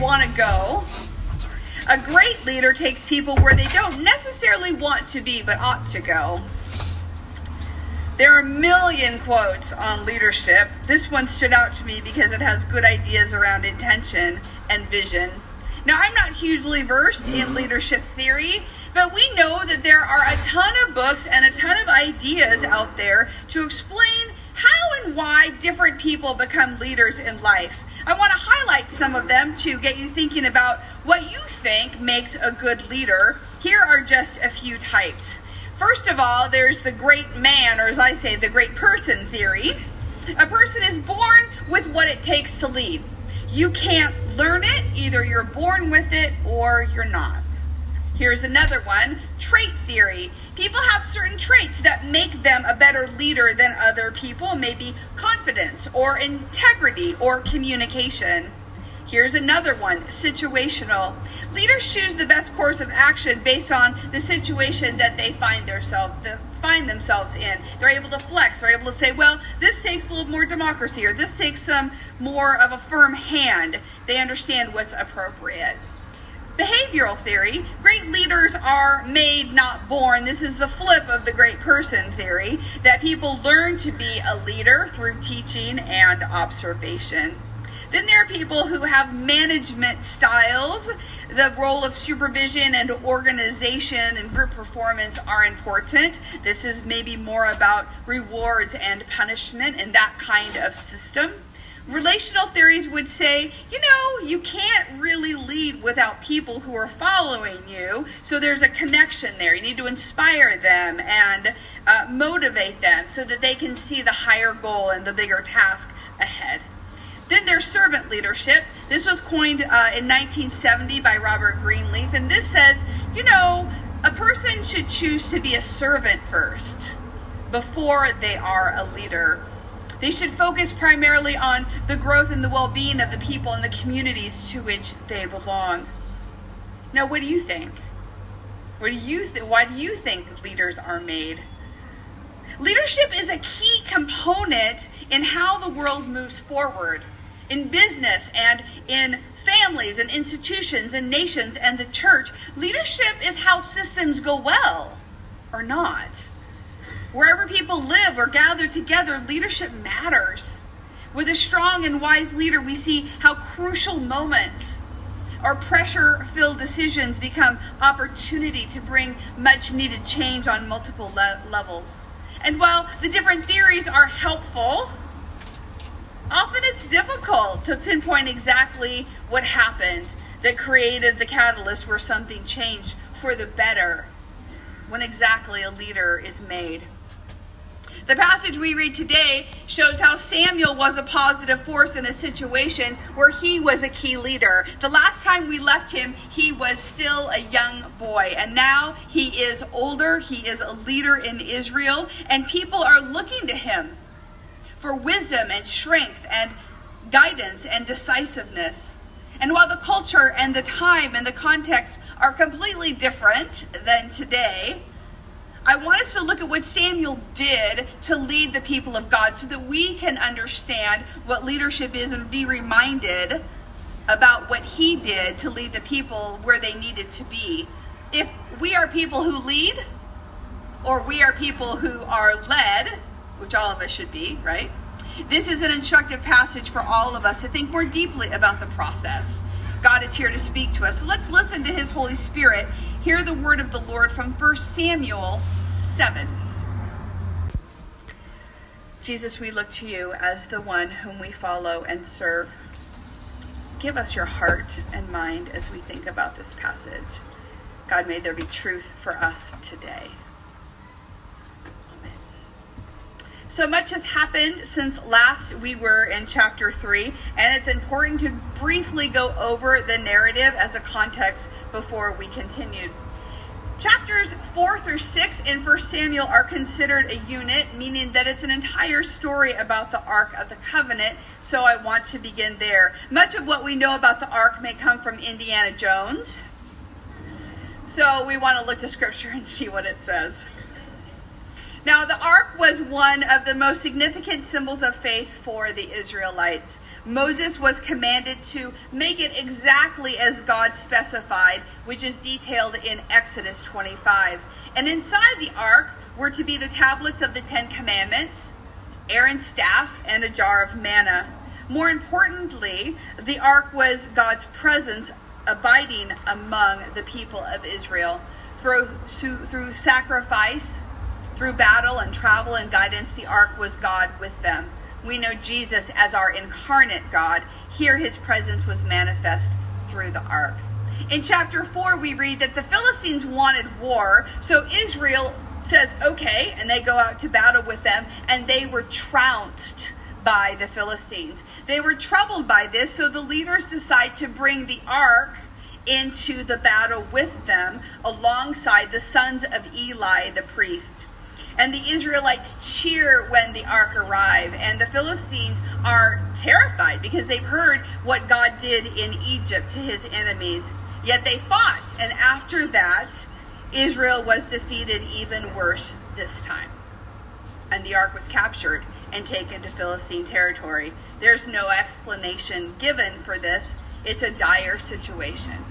want to go. A great leader takes people where they don't necessarily want to be but ought to go. There are a million quotes on leadership. This one stood out to me because it has good ideas around intention and vision. Now, I'm not hugely versed in leadership theory, but we know that there are a ton of books and a ton of ideas out there to explain how and why different people become leaders in life. I want to highlight some of them to get you thinking about what you think makes a good leader. Here are just a few types. First of all, there's the great man, or as I say, the great person theory. A person is born with what it takes to lead. You can't learn it, either you're born with it or you're not. Here's another one trait theory. People have certain traits that make them a better leader than other people, maybe confidence or integrity or communication. Here's another one situational. Leaders choose the best course of action based on the situation that they find themselves find themselves in. They're able to flex. They're able to say, "Well, this takes a little more democracy, or this takes some more of a firm hand." They understand what's appropriate. Behavioral theory great leaders are made, not born. This is the flip of the great person theory that people learn to be a leader through teaching and observation. Then there are people who have management styles. The role of supervision and organization and group performance are important. This is maybe more about rewards and punishment and that kind of system. Relational theories would say, you know, you can't really lead without people who are following you. So there's a connection there. You need to inspire them and uh, motivate them so that they can see the higher goal and the bigger task ahead. Then there's servant leadership. This was coined uh, in 1970 by Robert Greenleaf, and this says, you know, a person should choose to be a servant first before they are a leader. They should focus primarily on the growth and the well being of the people and the communities to which they belong. Now, what do you think? What do you th- why do you think leaders are made? Leadership is a key component in how the world moves forward in business and in families and institutions and nations and the church. Leadership is how systems go well or not. Wherever people live or gather together, leadership matters. With a strong and wise leader, we see how crucial moments or pressure filled decisions become opportunity to bring much needed change on multiple le- levels. And while the different theories are helpful, often it's difficult to pinpoint exactly what happened that created the catalyst where something changed for the better when exactly a leader is made. The passage we read today shows how Samuel was a positive force in a situation where he was a key leader. The last time we left him, he was still a young boy, and now he is older. He is a leader in Israel, and people are looking to him for wisdom and strength and guidance and decisiveness. And while the culture and the time and the context are completely different than today, I want us to look at what Samuel did to lead the people of God so that we can understand what leadership is and be reminded about what he did to lead the people where they needed to be. If we are people who lead, or we are people who are led, which all of us should be, right? This is an instructive passage for all of us to think more deeply about the process. God is here to speak to us. So let's listen to his Holy Spirit, hear the word of the Lord from 1 Samuel 7. Jesus, we look to you as the one whom we follow and serve. Give us your heart and mind as we think about this passage. God, may there be truth for us today. So much has happened since last we were in chapter 3, and it's important to briefly go over the narrative as a context before we continue. Chapters 4 through 6 in 1 Samuel are considered a unit, meaning that it's an entire story about the Ark of the Covenant, so I want to begin there. Much of what we know about the Ark may come from Indiana Jones, so we want to look to Scripture and see what it says. Now, the Ark was one of the most significant symbols of faith for the Israelites. Moses was commanded to make it exactly as God specified, which is detailed in Exodus 25. And inside the ark were to be the tablets of the Ten Commandments, Aaron's staff, and a jar of manna. More importantly, the ark was God's presence abiding among the people of Israel. Through, through sacrifice, through battle and travel and guidance, the ark was God with them. We know Jesus as our incarnate God. Here his presence was manifest through the ark. In chapter 4, we read that the Philistines wanted war, so Israel says, okay, and they go out to battle with them, and they were trounced by the Philistines. They were troubled by this, so the leaders decide to bring the ark into the battle with them alongside the sons of Eli the priest. And the Israelites cheer when the ark arrive, and the Philistines are terrified because they've heard what God did in Egypt to his enemies. Yet they fought, and after that, Israel was defeated even worse this time. And the ark was captured and taken to Philistine territory. There's no explanation given for this. It's a dire situation.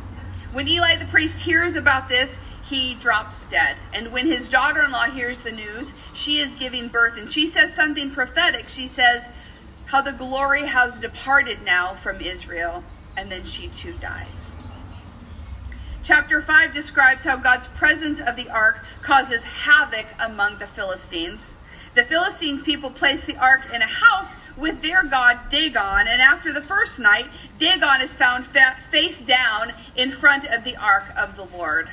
When Eli the priest hears about this, he drops dead. And when his daughter in law hears the news, she is giving birth. And she says something prophetic. She says, How the glory has departed now from Israel. And then she too dies. Chapter 5 describes how God's presence of the ark causes havoc among the Philistines. The Philistine people place the ark in a house with their god Dagon, and after the first night, Dagon is found fa- face down in front of the ark of the Lord.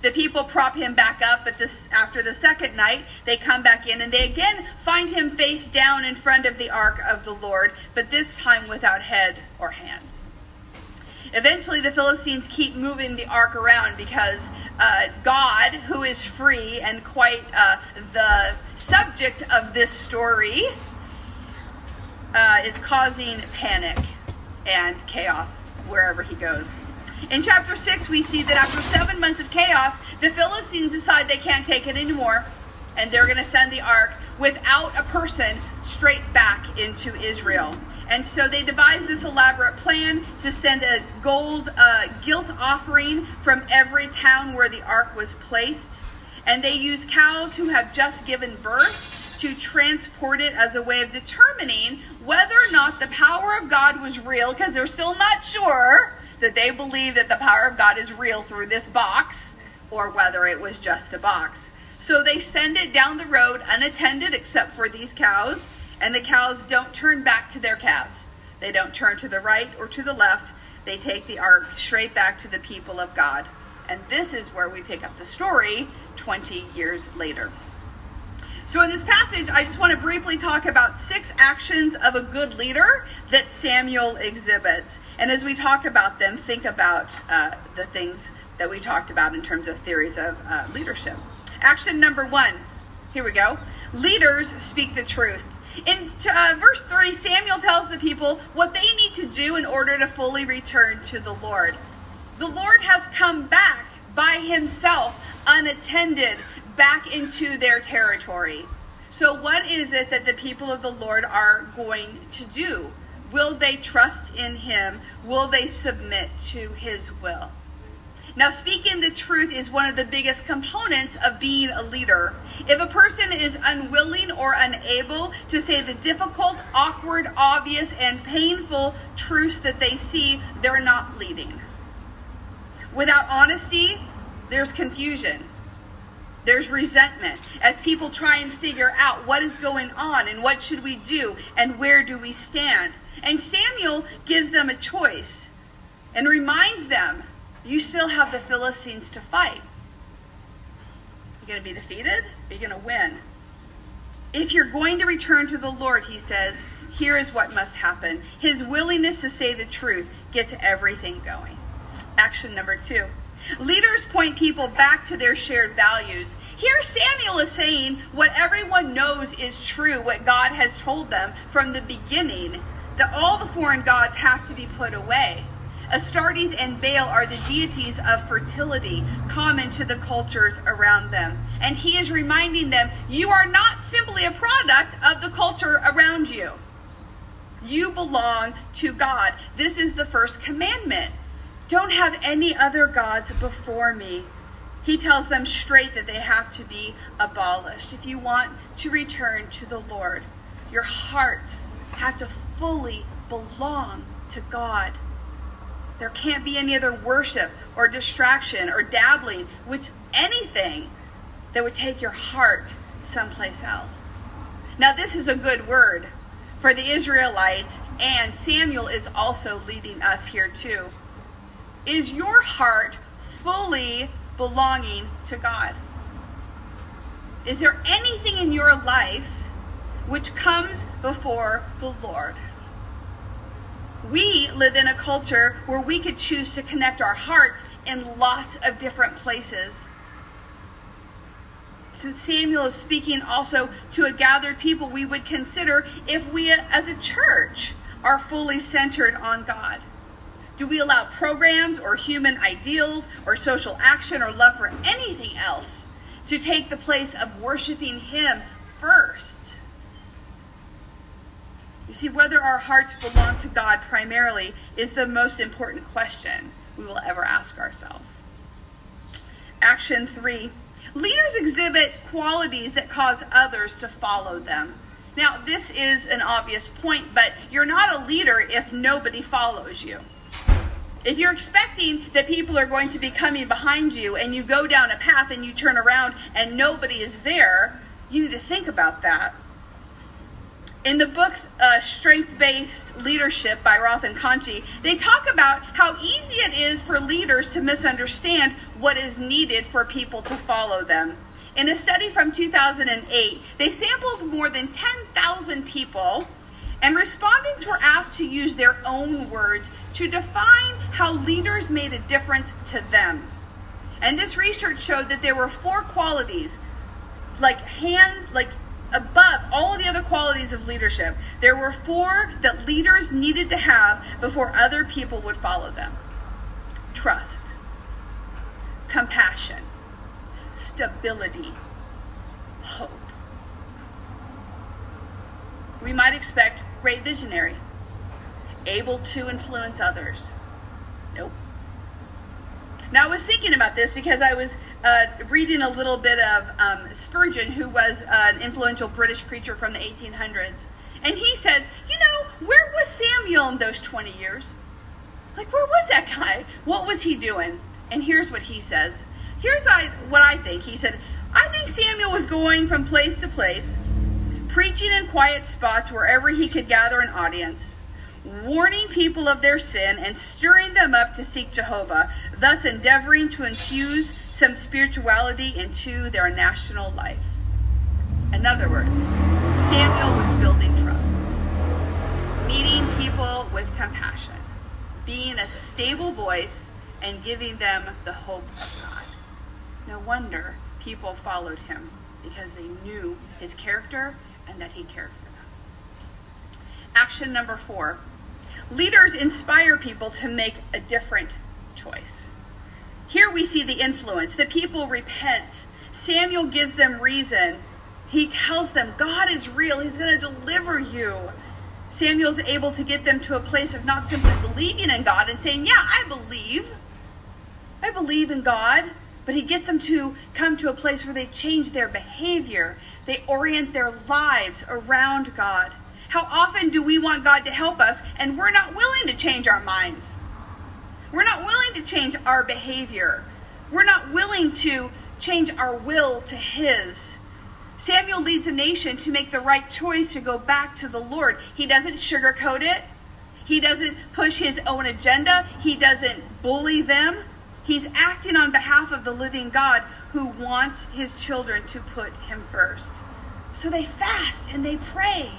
The people prop him back up, but this after the second night, they come back in and they again find him face down in front of the ark of the Lord, but this time without head or hands. Eventually, the Philistines keep moving the ark around because uh, God, who is free and quite uh, the subject of this story, uh, is causing panic and chaos wherever he goes. In chapter 6, we see that after seven months of chaos, the Philistines decide they can't take it anymore, and they're going to send the ark without a person straight back into Israel. And so they devise this elaborate plan to send a gold uh, guilt offering from every town where the ark was placed. And they use cows who have just given birth to transport it as a way of determining whether or not the power of God was real, because they're still not sure that they believe that the power of God is real through this box or whether it was just a box. So they send it down the road unattended except for these cows, and the cows don't turn back to their calves. They don't turn to the right or to the left. They take the ark straight back to the people of God. And this is where we pick up the story 20 years later. So, in this passage, I just want to briefly talk about six actions of a good leader that Samuel exhibits. And as we talk about them, think about uh, the things that we talked about in terms of theories of uh, leadership. Action number one here we go leaders speak the truth. In uh, verse 3, Samuel tells the people what they need to do in order to fully return to the Lord. The Lord has come back by himself, unattended, back into their territory. So, what is it that the people of the Lord are going to do? Will they trust in Him? Will they submit to His will? Now, speaking the truth is one of the biggest components of being a leader. If a person is unwilling or unable to say the difficult, awkward, obvious, and painful truths that they see, they're not leading. Without honesty, there's confusion. There's resentment as people try and figure out what is going on and what should we do and where do we stand. And Samuel gives them a choice and reminds them you still have the Philistines to fight. You're going to be defeated, you're going to win. If you're going to return to the Lord, he says, here is what must happen. His willingness to say the truth gets everything going. Action number two Leaders point people back to their shared values. Here, Samuel is saying what everyone knows is true, what God has told them from the beginning that all the foreign gods have to be put away. Astartes and Baal are the deities of fertility, common to the cultures around them. And he is reminding them, you are not simply a product of the culture around you. You belong to God. This is the first commandment. Don't have any other gods before me. He tells them straight that they have to be abolished. If you want to return to the Lord, your hearts have to fully belong to God. There can't be any other worship or distraction or dabbling with anything that would take your heart someplace else. Now, this is a good word for the Israelites, and Samuel is also leading us here too. Is your heart fully belonging to God? Is there anything in your life which comes before the Lord? We live in a culture where we could choose to connect our hearts in lots of different places. Since Samuel is speaking also to a gathered people, we would consider if we as a church are fully centered on God. Do we allow programs or human ideals or social action or love for anything else to take the place of worshiping Him first? You see, whether our hearts belong to God primarily is the most important question we will ever ask ourselves. Action three leaders exhibit qualities that cause others to follow them. Now, this is an obvious point, but you're not a leader if nobody follows you. If you're expecting that people are going to be coming behind you and you go down a path and you turn around and nobody is there, you need to think about that. In the book uh, Strength Based Leadership by Rath and Conchie, they talk about how easy it is for leaders to misunderstand what is needed for people to follow them. In a study from 2008, they sampled more than 10,000 people, and respondents were asked to use their own words to define how leaders made a difference to them. And this research showed that there were four qualities, like hand, like above all of the other qualities of leadership, there were four that leaders needed to have before other people would follow them trust, compassion, stability, hope. We might expect great visionary, able to influence others. Nope. Now, I was thinking about this because I was uh, reading a little bit of um, Spurgeon, who was uh, an influential British preacher from the 1800s. And he says, You know, where was Samuel in those 20 years? Like, where was that guy? What was he doing? And here's what he says. Here's I, what I think. He said, I think Samuel was going from place to place, preaching in quiet spots wherever he could gather an audience warning people of their sin and stirring them up to seek Jehovah, thus endeavoring to infuse some spirituality into their national life. In other words, Samuel was building trust, meeting people with compassion, being a stable voice, and giving them the hope of God. No wonder people followed him because they knew his character and that he cared. Action number four leaders inspire people to make a different choice. Here we see the influence. The people repent. Samuel gives them reason. He tells them God is real. He's going to deliver you. Samuel's able to get them to a place of not simply believing in God and saying, Yeah, I believe. I believe in God. But he gets them to come to a place where they change their behavior. They orient their lives around God. How often do we want God to help us and we're not willing to change our minds? We're not willing to change our behavior. We're not willing to change our will to His. Samuel leads a nation to make the right choice to go back to the Lord. He doesn't sugarcoat it. He doesn't push his own agenda. He doesn't bully them. He's acting on behalf of the living God who wants his children to put him first. So they fast and they pray.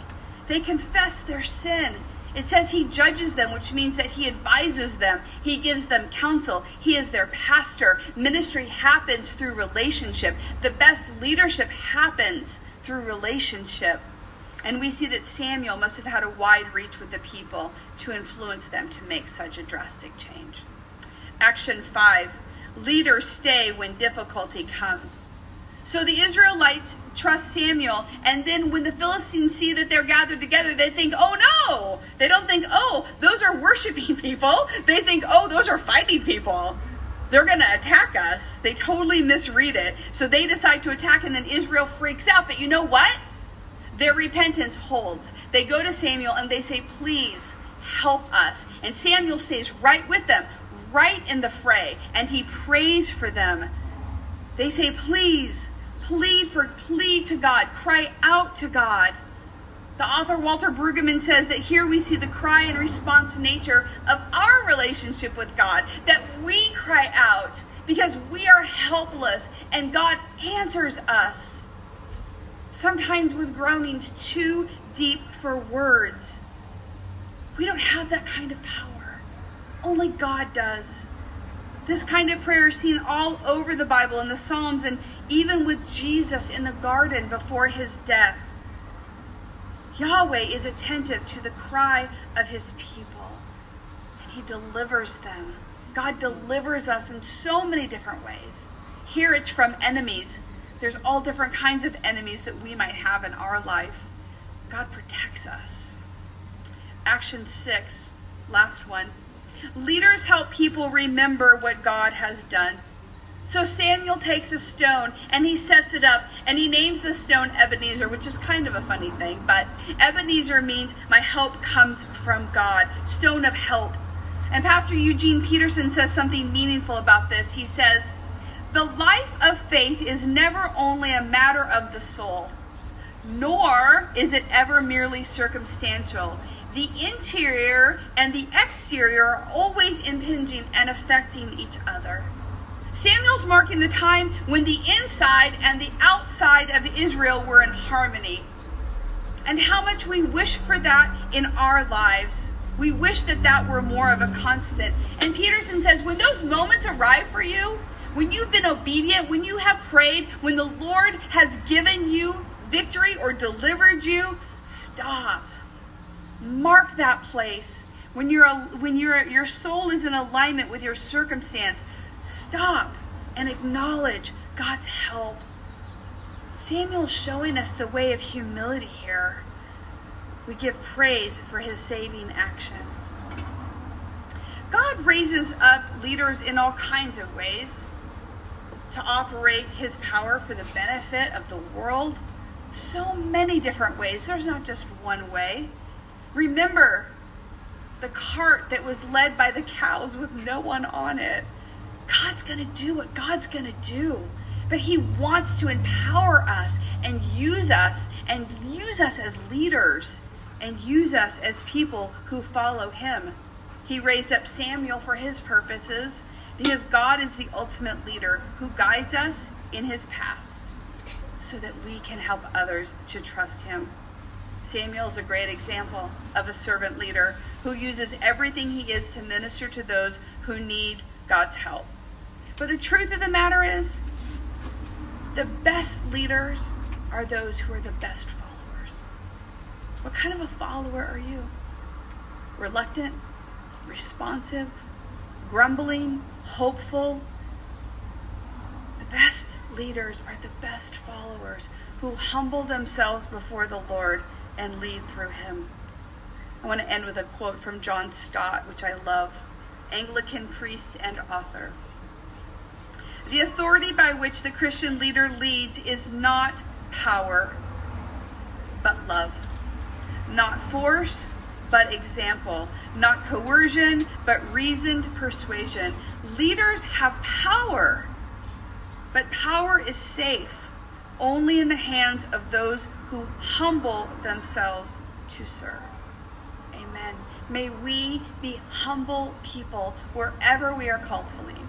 They confess their sin. It says he judges them, which means that he advises them. He gives them counsel. He is their pastor. Ministry happens through relationship. The best leadership happens through relationship. And we see that Samuel must have had a wide reach with the people to influence them to make such a drastic change. Action five leaders stay when difficulty comes. So the Israelites trust Samuel, and then when the Philistines see that they're gathered together, they think, oh no! They don't think, oh, those are worshiping people. They think, oh, those are fighting people. They're going to attack us. They totally misread it. So they decide to attack, and then Israel freaks out. But you know what? Their repentance holds. They go to Samuel and they say, please help us. And Samuel stays right with them, right in the fray, and he prays for them. They say, please plead for plead to God, cry out to God. The author Walter Brueggemann says that here we see the cry and response nature of our relationship with God, that we cry out because we are helpless and God answers us. Sometimes with groanings too deep for words. We don't have that kind of power. Only God does. This kind of prayer is seen all over the Bible in the Psalms and even with Jesus in the garden before his death. Yahweh is attentive to the cry of his people, and he delivers them. God delivers us in so many different ways. Here it's from enemies. There's all different kinds of enemies that we might have in our life. God protects us. Action six, last one. Leaders help people remember what God has done. So Samuel takes a stone and he sets it up and he names the stone Ebenezer, which is kind of a funny thing, but Ebenezer means my help comes from God, stone of help. And Pastor Eugene Peterson says something meaningful about this. He says, The life of faith is never only a matter of the soul, nor is it ever merely circumstantial the interior and the exterior are always impinging and affecting each other. Samuel's marking the time when the inside and the outside of Israel were in harmony. And how much we wish for that in our lives. We wish that that were more of a constant. And Peterson says, when those moments arrive for you, when you've been obedient, when you have prayed, when the Lord has given you victory or delivered you, stop Mark that place. When, you when your, your soul is in alignment with your circumstance, stop and acknowledge God's help. Samuel's showing us the way of humility here. We give praise for his saving action. God raises up leaders in all kinds of ways to operate his power for the benefit of the world. So many different ways. There's not just one way. Remember the cart that was led by the cows with no one on it. God's going to do what God's going to do. But He wants to empower us and use us and use us as leaders and use us as people who follow Him. He raised up Samuel for His purposes because God is the ultimate leader who guides us in His paths so that we can help others to trust Him. Samuel is a great example of a servant leader who uses everything he is to minister to those who need God's help. But the truth of the matter is, the best leaders are those who are the best followers. What kind of a follower are you? Reluctant, responsive, grumbling, hopeful? The best leaders are the best followers who humble themselves before the Lord and lead through him. I want to end with a quote from John Stott, which I love, Anglican priest and author. The authority by which the Christian leader leads is not power, but love. Not force, but example. Not coercion, but reasoned persuasion. Leaders have power, but power is safe only in the hands of those who humble themselves to serve. Amen. May we be humble people wherever we are called to lead,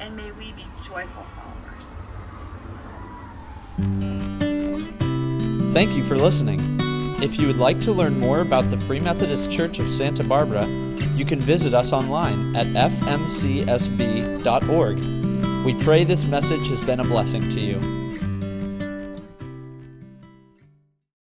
and may we be joyful followers. Thank you for listening. If you would like to learn more about the Free Methodist Church of Santa Barbara, you can visit us online at fmcsb.org. We pray this message has been a blessing to you.